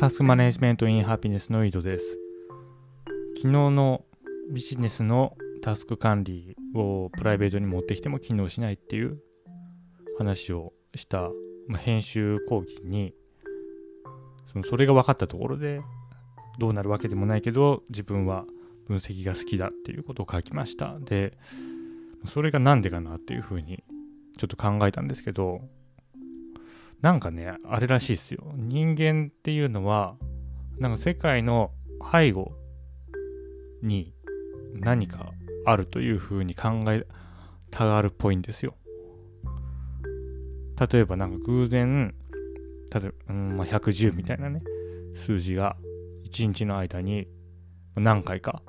タスクマネジメントインハピネスの井戸です。昨日のビジネスのタスク管理をプライベートに持ってきても機能しないっていう話をした、ま、編集講義にそのそれが分かったところでどうなるわけでもないけど自分は分析が好きだっていうことを書きましたでそれが何でかなっていうふうにちょっと考えたんですけどなんかね、あれらしいですよ。人間っていうのは、なんか世界の背後に何かあるというふうに考えたがるっぽいんですよ。例えばなんか偶然、例えば、うんまあ、110みたいなね、数字が1日の間に何回か、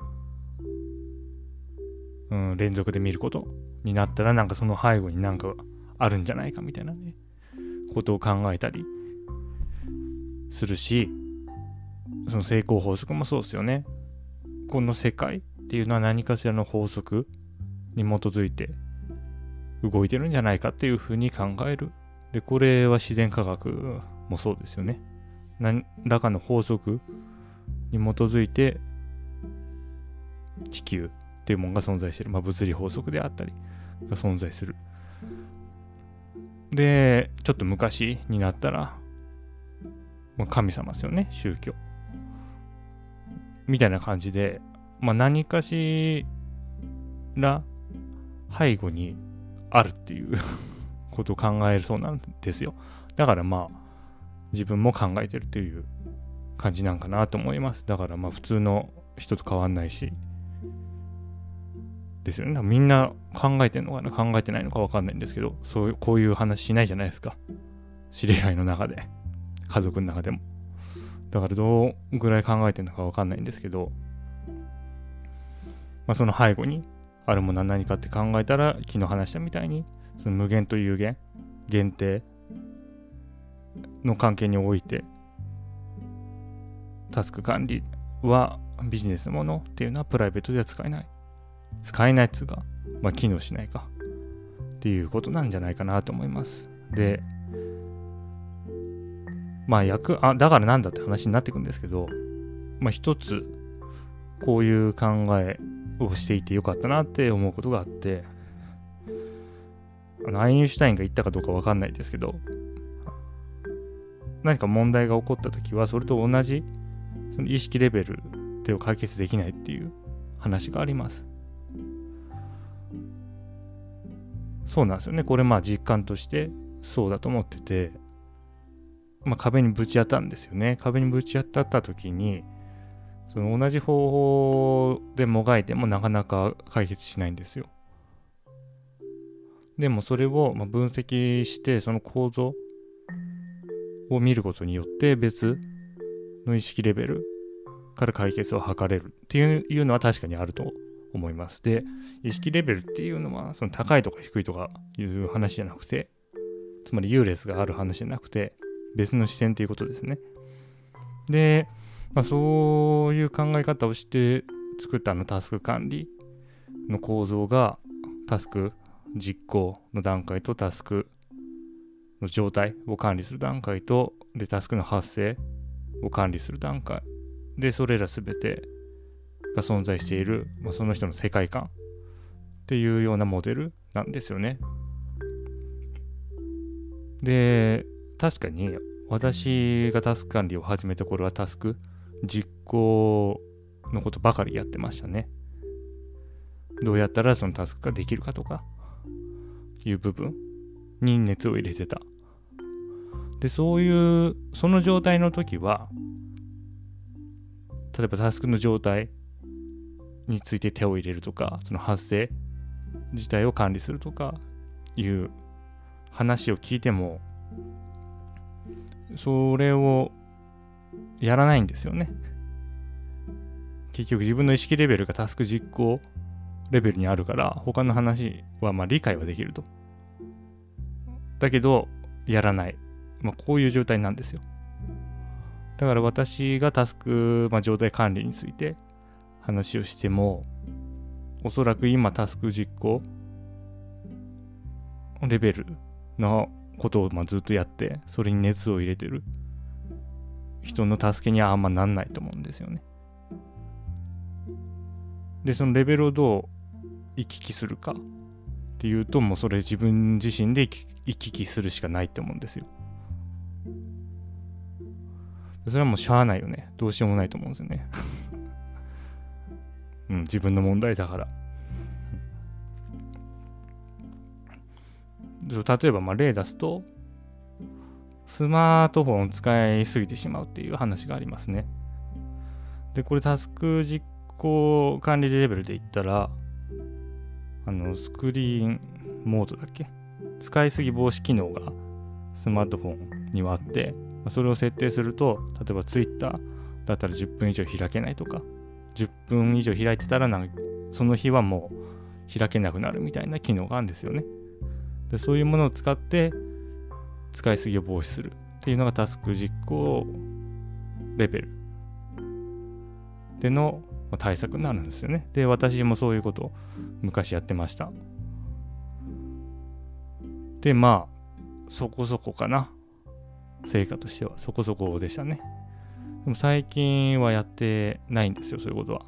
うん、連続で見ることになったらなんかその背後になんかあるんじゃないかみたいなね。ことを考えたりするしその成功法則もそうですよね。この世界っていうのは何かしらの法則に基づいて動いてるんじゃないかっていうふうに考える。でこれは自然科学もそうですよね。何らかの法則に基づいて地球っていうものが存在してる、まあ、物理法則であったりが存在する。で、ちょっと昔になったら、もう神様ですよね、宗教。みたいな感じで、まあ何かしら背後にあるっていう ことを考えるそうなんですよ。だからまあ自分も考えてるという感じなんかなと思います。だからまあ普通の人と変わんないし、ですよね。みんな考えてんのかな？考えてないのか分かんないんですけど、そういう、こういう話しないじゃないですか。知り合いの中で。家族の中でも。だからどうぐらい考えてるのか分かんないんですけど、まあ、その背後にあるものは何かって考えたら、昨日話したみたいに、その無限と有限、限定の関係において、タスク管理はビジネスものっていうのはプライベートでは使えない。使えないっつうか、まあ、機能しないかっていうことなんじゃないかなと思います。で、まあ役、あ、だからなんだって話になってくんですけど、まあ一つ、こういう考えをしていてよかったなって思うことがあって、あのアインシュタインが言ったかどうかわかんないですけど、何か問題が起こった時は、それと同じその意識レベルで解決できないっていう話があります。そうなんですよね。これまあ実感としてそうだと思ってて、まあ、壁にぶち当たるんですよね。壁にぶち当たった時に、その同じ方法でもがいてもなかなか解決しないんですよ。でもそれをま分析してその構造を見ることによって別の意識レベルから解決を図れるっていうのは確かにあると思います。で、意識レベルっていうのは、その高いとか低いとかいう話じゃなくて、つまり優劣がある話じゃなくて、別の視線ということですね。で、まあ、そういう考え方をして作ったあのタスク管理の構造が、タスク実行の段階とタスクの状態を管理する段階と、で、タスクの発生を管理する段階。で、それらすべてが存在している、まあ、その人の世界観っていうようなモデルなんですよね。で、確かに私がタスク管理を始めた頃はタスク実行のことばかりやってましたね。どうやったらそのタスクができるかとかいう部分に熱を入れてた。で、そういう、その状態の時は、例えばタスクの状態について手を入れるとか、その発生自体を管理するとかいう話を聞いても、それをやらないんですよね。結局自分の意識レベルがタスク実行レベルにあるから、他の話はまあ理解はできると。だけど、やらない。まあ、こういう状態なんですよ。だから私がタスク、まあ、状態管理について話をしても、おそらく今タスク実行レベルのことをまずっとやって、それに熱を入れてる人の助けにはあんまなんないと思うんですよね。で、そのレベルをどう行き来するかっていうと、もうそれ自分自身で行き来するしかないって思うんですよ。それはもうしゃあないよね。どうしようもないと思うんですよね。うん、自分の問題だから。例えば、まあ、例出すと、スマートフォンを使いすぎてしまうっていう話がありますね。で、これタスク実行管理レベルで言ったら、あの、スクリーンモードだっけ？使いすぎ防止機能がスマートフォンにはあって、それを設定すると、例えば Twitter だったら10分以上開けないとか、10分以上開いてたらなんかその日はもう開けなくなるみたいな機能があるんですよね。でそういうものを使って使いすぎを防止するっていうのがタスク実行レベルでの対策になるんですよね。で、私もそういうことを昔やってました。で、まあ、そこそこかな。成果としてはそこそこでしたね。でも最近はやってないんですよ、そういうことは。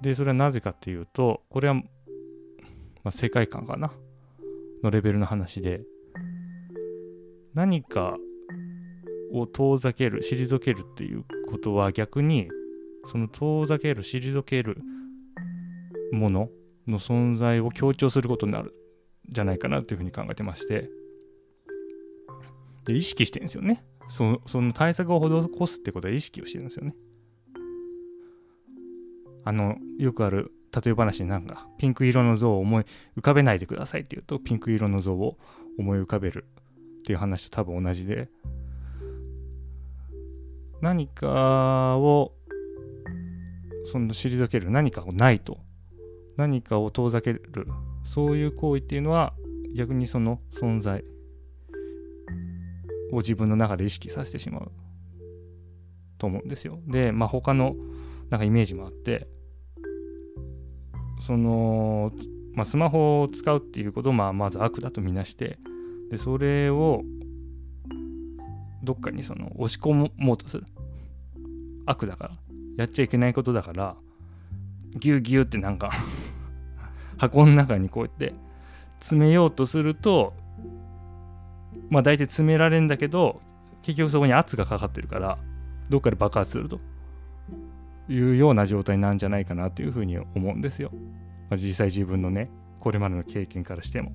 で、それはなぜかっていうと、これは、まあ、世界観かなのレベルの話で、何かを遠ざける、退けるっていうことは逆に、その遠ざける、退けるものの存在を強調することになるじゃないかなというふうに考えてまして、で、意識してるんですよね。そその対策を施すってことは意識をしてるんですよね。あの、よくある例え話になんか、ピンク色の像を思い浮かべないでくださいって言うと、ピンク色の像を思い浮かべるっていう話と多分同じで、何かをその退ける何かをないと何かを遠ざけるそういう行為っていうのは逆にその存在を自分の中で意識させてしまう。と思うんですよ。で、まあ、他のなんかイメージもあって。その、まあ、スマホを使うっていうことをまあまず悪だとみなして。でそれをどっかにその押し込もうとする。悪だから。やっちゃいけないことだから。ギュギュってなんか 箱の中にこうやって詰めようとするとまあ大体詰められるんだけど結局そこに圧がかかってるからどっかで爆発するというような状態なんじゃないかなというふうに思うんですよ。まあ、実際自分のねこれまでの経験からしても。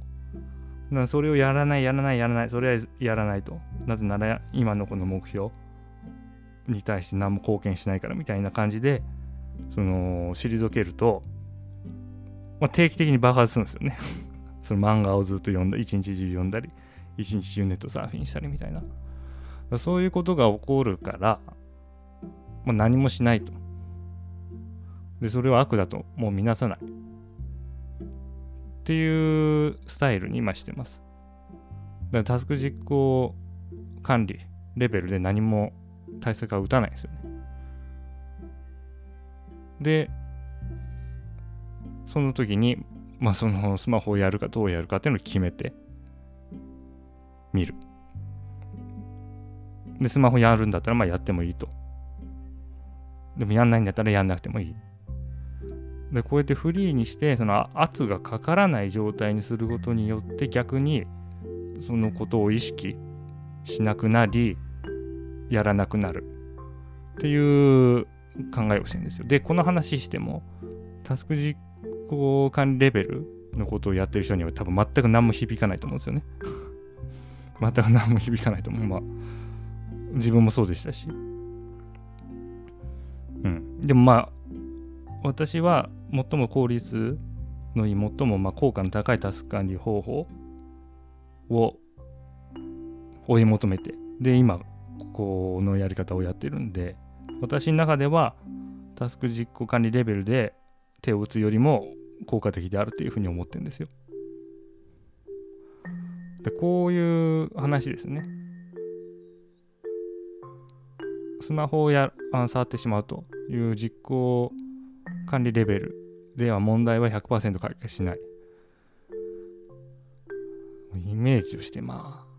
なそれをやらないやらないやらないそれはやらないと。なぜなら今のこの目標に対して何も貢献しないからみたいな感じでその退けると、まあ、定期的に爆発するんですよね その漫画をずっと読んだ一日中読んだり一日中ネットサーフィンしたりみたいな。そういうことが起こるから、まあ、何もしないと。でそれを悪だともう見なさない。っていうスタイルに今してます。だからタスク実行管理レベルで何も対策は打たないんですよね。で、その時に、まあそのスマホをやるかどうやるかっていうのを決めて。見る。で、スマホやるんだったらまあやってもいいと。でもやんないんだったらやんなくてもいい。で、こうやってフリーにして、その圧がかからない状態にすることによって逆にそのことを意識しなくなり、やらなくなるっていう考えをしてるんですよ。で、この話しても、タスク実行管理レベルのことをやってる人には多分全く何も響かないと思うんですよね。全く何も響かないと思う。まあ、自分もそうでしたし。うん。でもまあ、私は最も効率のいい、最もま効果の高いタスク管理方法を追い求めて、で、今、このやり方をやってるんで私の中ではタスク実行管理レベルで手を打つよりも効果的であるというふうに思ってるんですよ。でこういう話ですね。スマホをや触ってしまうという実行管理レベルでは問題は100%解決しない。イメージをしてまあ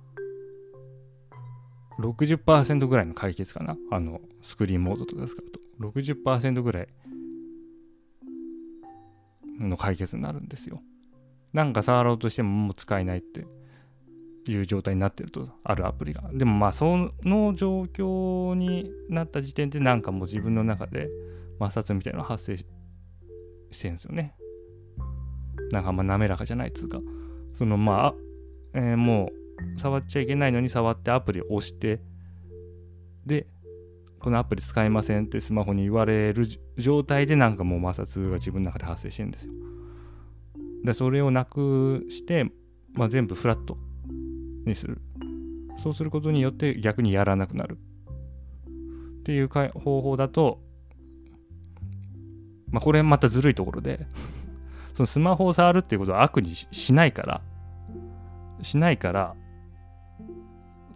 60%ぐらいの解決かな。あの、スクリーンモードとか使うと。60%ぐらいの解決になるんですよ。なんか触ろうとしてももう使えないっていう状態になってると、あるアプリが。でもまあ、その状況になった時点でなんかもう自分の中で摩擦みたいなの発生してるんですよね。なんかあんま滑らかじゃないっつうか。そのまあ、えー、もう触っちゃいけないのに触ってアプリを押して、で、このアプリ使えませんってスマホに言われる状態でなんかもう摩擦が自分の中で発生してるんですよ。で、それをなくして、まあ、全部フラットにする。そうすることによって逆にやらなくなる。っていう方法だと、まあ、これまたずるいところで そのスマホを触るっていうことは悪にしないから、しないから、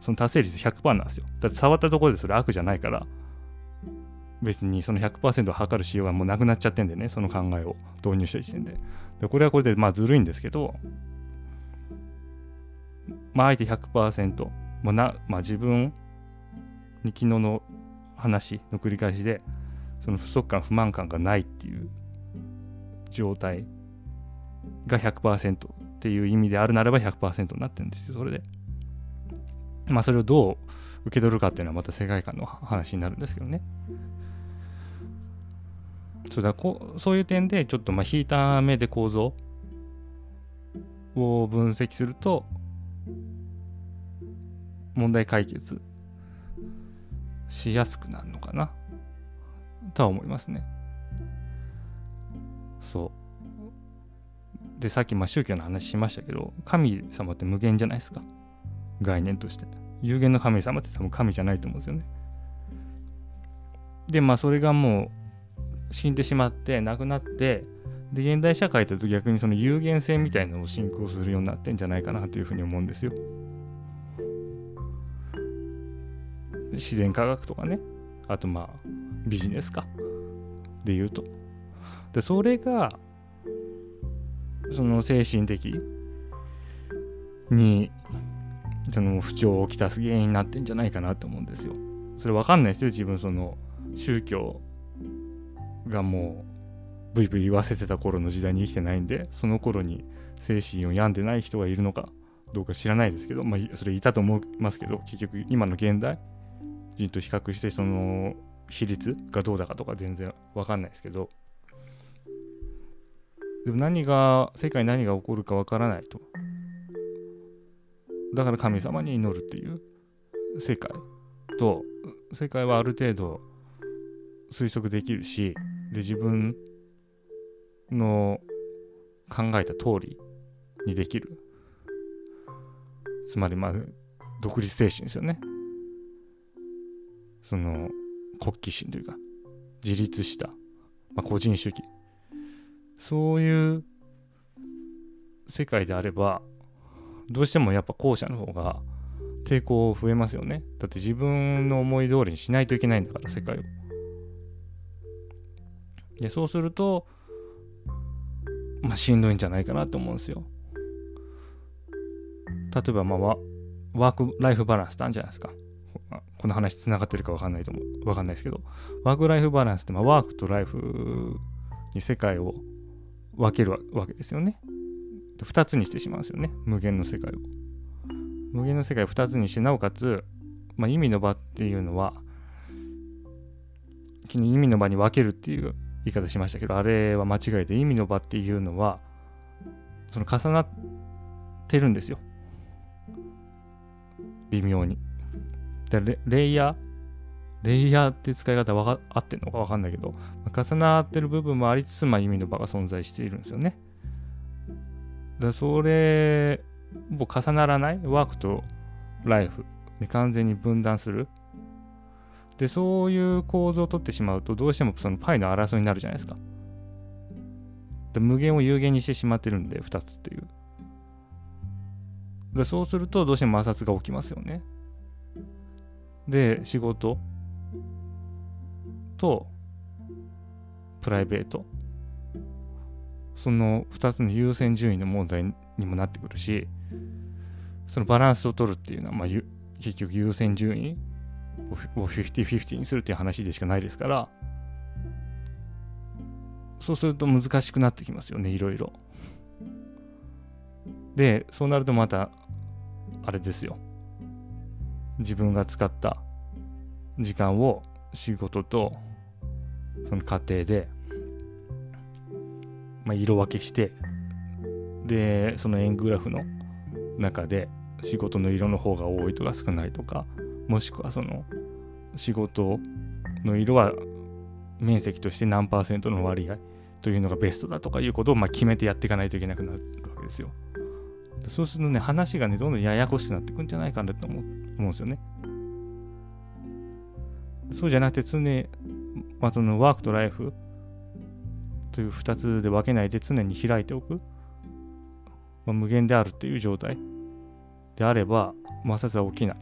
その達成率100%なんですよ。だって触ったところでそれ悪じゃないから、別にその100%を測る仕様がもうなくなっちゃってんでね、その考えを導入した時点で。でこれはこれでまあずるいんですけど、まあ相手100%、まあなまあ、自分に昨日の話の繰り返しで、その不足感、不満感がないっていう状態が100%っていう意味であるならば100%になってるんですよ、それで。まあそれをどう受け取るかっていうのはまた世界観の話になるんですけどね。そうだこそういう点でちょっとまあ引いた目で構造を分析すると問題解決しやすくなるのかな？とは思いますね。そう。で、さっきまあ宗教の話しましたけど、神様って無限じゃないですか。概念として。有限の神様って多分神じゃないと思うんですよね。で、まあそれがもう死んでしまって亡くなってで現代社会だと逆にその有限性みたいなのを信仰するようになってんじゃないかなというふうに思うんですよ。自然科学とかね。あとまあビジネスか。で言うと。でそれがその精神的にその不調をきたす原因になってんじゃないかなと思うんですよ。それ分かんないですよ。自分その宗教がもうブイブイ言わせてた頃の時代に生きてないんでその頃に精神を病んでない人がいるのかどうか知らないですけど、まあ、それいたと思いますけど結局今の現代人と比較してその比率がどうだかとか全然わかんないですけどでも何が世界に何が起こるかわからないと。だから神様に祈るっていう世界と世界はある程度推測できるしで自分の考えた通りにできる。つまりまあ独立精神ですよね。その国旗心というか自立した、まあ、個人主義。そういう世界であればどうしてもやっぱ後者の方が抵抗増えますよね。だって自分の思い通りにしないといけないんだから世界を。でそうするとまあしんどいんじゃないかなと思うんですよ。例えばまあワークライフバランスってあるんじゃないですか。この話つながってるか分かんないと思う。分かんないですけど、ワークライフバランスって、まあ、ワークとライフに世界を分けるわけですよね。2つにしてしまうんですよね。無限の世界を。無限の世界を2つにして、なおかつ、まあ、意味の場っていうのは、昨日意味の場に分けるっていう言い方しましたけど、あれは間違えて、意味の場っていうのは、その重なってるんですよ。微妙に。レレイヤー？レイヤーって使い方わか合ってんのか？わかんないけど、重なってる部分もありつつ、まあ、意味の場が存在しているんですよね。だそれも重ならない？ワークとライフで完全に分断する？で、そういう構造を取ってしまうと、どうしてもそのパイの争いになるじゃないですか。で無限を有限にしてしまってるんで、2つっていう。でそうすると、どうしても摩擦が起きますよね。で、仕事とプライベート。その2つの優先順位の問題にもなってくるし、そのバランスを取るっていうのは、まあ、結局優先順位を50-50にするっていう話でしかないですからそうすると難しくなってきますよねいろいろでそうなるとまたあれですよ自分が使った時間を仕事とその家庭で、まあ、色分けしてでその円グラフの中で仕事の色の方が多いとか少ないとかもしくはその仕事の色は面積として何パーセントの割合というのがベストだとかいうことをま決めてやっていかないといけなくなるわけですよ。そうするとね、話がね、どんどんややこしくなってくんじゃないかなと思って思うんですよね。そうじゃなくて常に、まあ、そのワークとライフという2つで分けないで常に開いておく、まあ、無限であるっていう状態であれば摩擦は起きない。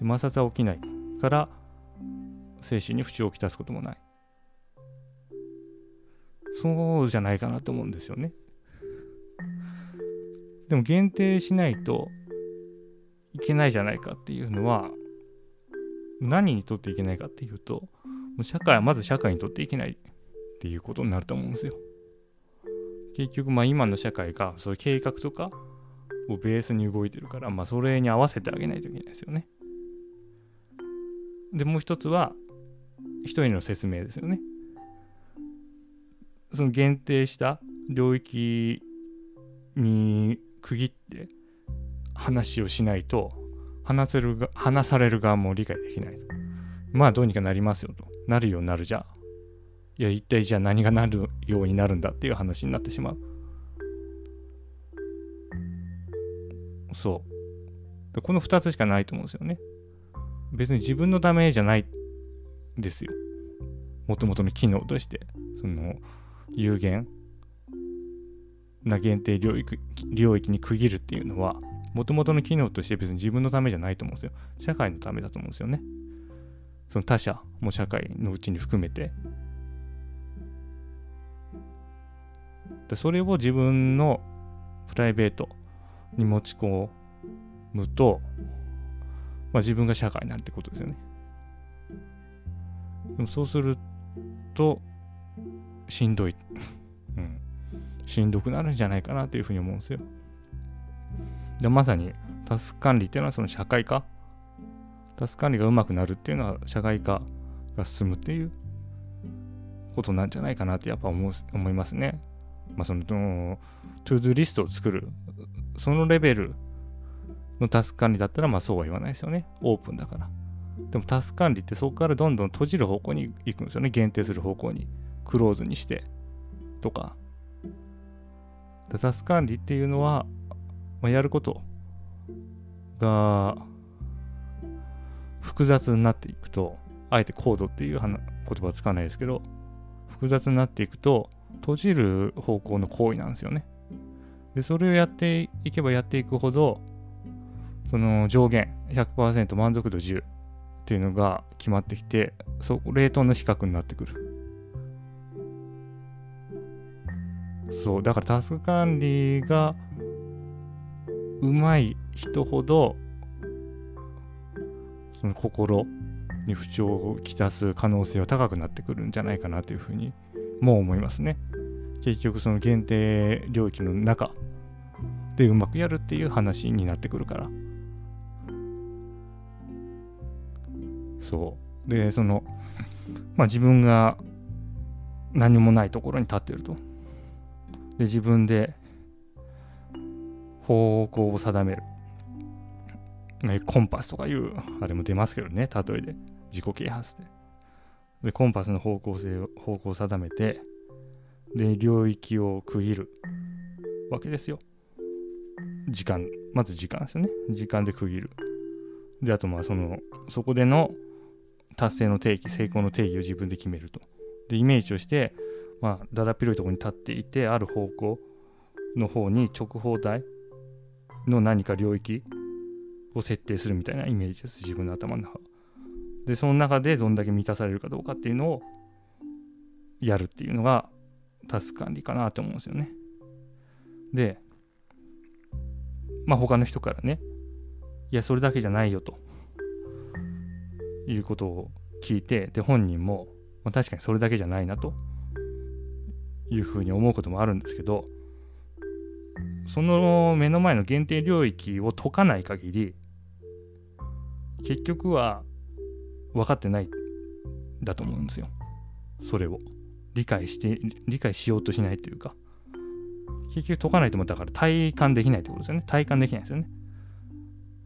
摩擦は起きないから精神に不調をきたすこともない。そうじゃないかなと思うんですよね。でも限定しないといけないじゃないかっていうのは何にとっていけないかっていうともう社会はまず社会にとっていけないっていうことになると思うんですよ。結局まあ今の社会がそういう計画とかをベースに動いてるからまあそれに合わせてあげないといけないですよね。でもう一つは一人の説明ですよね。その限定した領域に区切って話をしないと話せるが話される側も理解できない。まあどうにかなりますよと。なるようになるじゃん。いや一体じゃあ何がなるようになるんだっていう話になってしまう。そう。この2つしかないと思うんですよね。別に自分のためじゃないですよ。もともとの機能として。その有限な限定領域領域に区切るっていうのは、もともとの機能として別に自分のためじゃないと思うんですよ。社会のためだと思うんですよね。その他者も社会のうちに含めて。でそれを自分のプライベートに持ち込むと、まあ、自分が社会になるってことですよね。でもそうすると、しんどい。うん。しんどくなるんじゃないかなというふうに思うんですよ。でまさにタスク管理っていうのはその社会化タスク管理がうまくなるっていうのは社会化が進むっていうことなんじゃないかなってやっぱ思う思いますね。まあその ToDo リストを作るそのレベルのタスク管理だったらまあそうは言わないですよね。オープンだから。でもタスク管理ってそこからどんどん閉じる方向に行くんですよね。限定する方向に。クローズにしてとか。タスク管理っていうのは、まあ、やることが複雑になっていくと、あえて高度っていう言葉は使わないですけど、複雑になっていくと、閉じる方向の行為なんですよね。で、それをやっていけばやっていくほど、その上限100%満足度10っていうのが決まってきて、そレートの比較になってくる。そう、だからタスク管理がうまい人ほど、その心に不調をきたす可能性は高くなってくるんじゃないかなというふうにも思いますね。結局その限定領域の中でうまくやるっていう話になってくるから。そう。で、その、まあ自分が何もないところに立ってると。で自分で方向を定める。ねコンパスとかいうあれも出ますけどね、例えで。自己啓発で。で、コンパスの方向性を、方向を定めて、で、領域を区切るわけですよ。時間、まず時間ですよね。時間で区切る。で、あとまあその、そこでの達成の定義、成功の定義を自分で決めると。で、イメージとして、まあ、だだっ広いとこに立っていて、ある方向の方に直方体の何か領域を設定するみたいなイメージです、自分の頭の中。で、その中でどんだけ満たされるかどうかっていうのをやるっていうのがタスク管理かなと思うんですよね。で、まあ他の人からね、いやそれだけじゃないよということを聞いてで本人も、まあ、確かにそれだけじゃないなというふうに思うこともあるんですけどその目の前の限定領域を解かない限り結局は分かってないだと思うんですよ。それを。理解して理解しようとしないというか。結局解かないと思ったから体感できないってことですよね。体感できないですよね。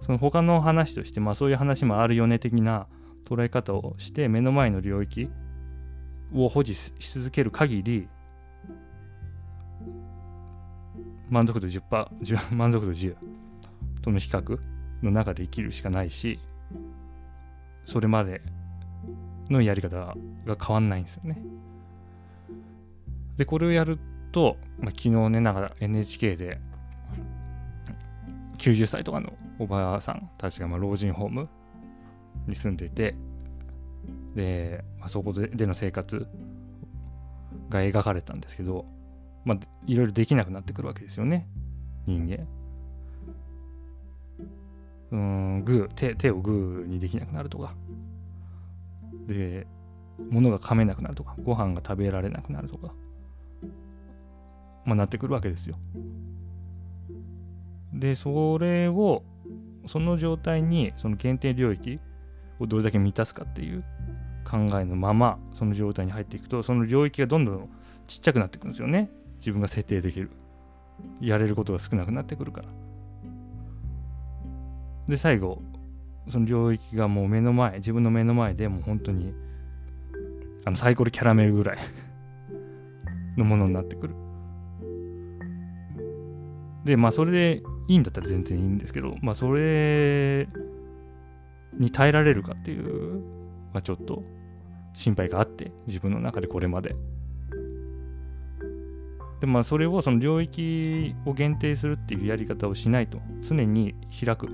その他の話としてまあそういう話もあるよね的な捉え方をして目の前の領域を保持し続ける限り満足度10%満足度10との比較の中で生きるしかないしそれまでのやり方が変わんないんですよね。でこれをやると、まあ、昨日ねなんか NHK で90歳とかのおばあさんたちがまあ老人ホームに住んでいてで、まあ、そこでの生活が描かれたんですけど、まあ、いろいろできなくなってくるわけですよね。人間。うんグー手手をグーにできなくなるとか。で物が噛めなくなるとか。ご飯が食べられなくなるとか。まあなってくるわけですよ。でそれをその状態にその限定領域をどれだけ満たすかっていう考えのままその状態に入っていくとその領域がどんどんちっちゃくなっていくんですよね。自分が設定できる。やれることが少なくなってくるから。で最後その領域がもう目の前自分の目の前でもう本当にあのサイコロキャラメルぐらい のものになってくる。でまあそれでいいんだったら全然いいんですけどまあそれに耐えられるかっていう、まあ、ちょっと心配があって自分の中でこれまで。でまあそれをその領域を限定するっていうやり方をしないと常に開く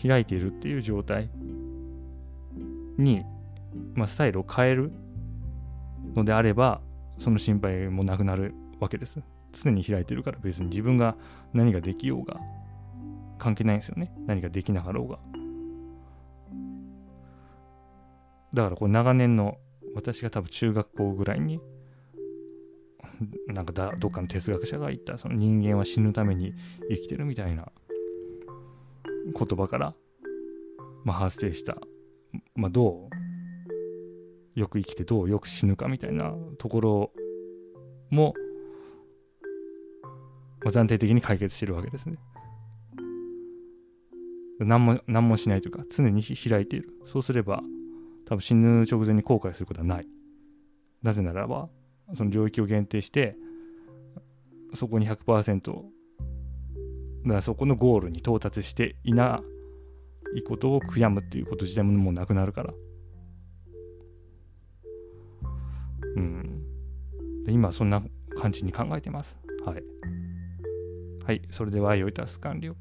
開いているっていう状態に、まあ、スタイルを変えるのであればその心配もなくなるわけです。常に開いてるから別に自分が何ができようが関係ないんですよね。何ができなかろうが。だからこう長年の私が多分中学校ぐらいになんかだどっかの哲学者が言ったその人間は死ぬために生きてるみたいな言葉から、まあ、発生した、まあ、どう？よく生きてどう？よく死ぬかみたいなところも、まあ、暫定的に解決してるわけですね。何も何もしないというか常に開いている。そうすれば多分死ぬ直前に後悔することはない。なぜならばその領域を限定してそこに100%だそこのゴールに到達していないことを悔やむっていうこと自体ももうなくなるから。うん。で今そんな感じに考えてます。はい。はい。それでは、良いタス完了。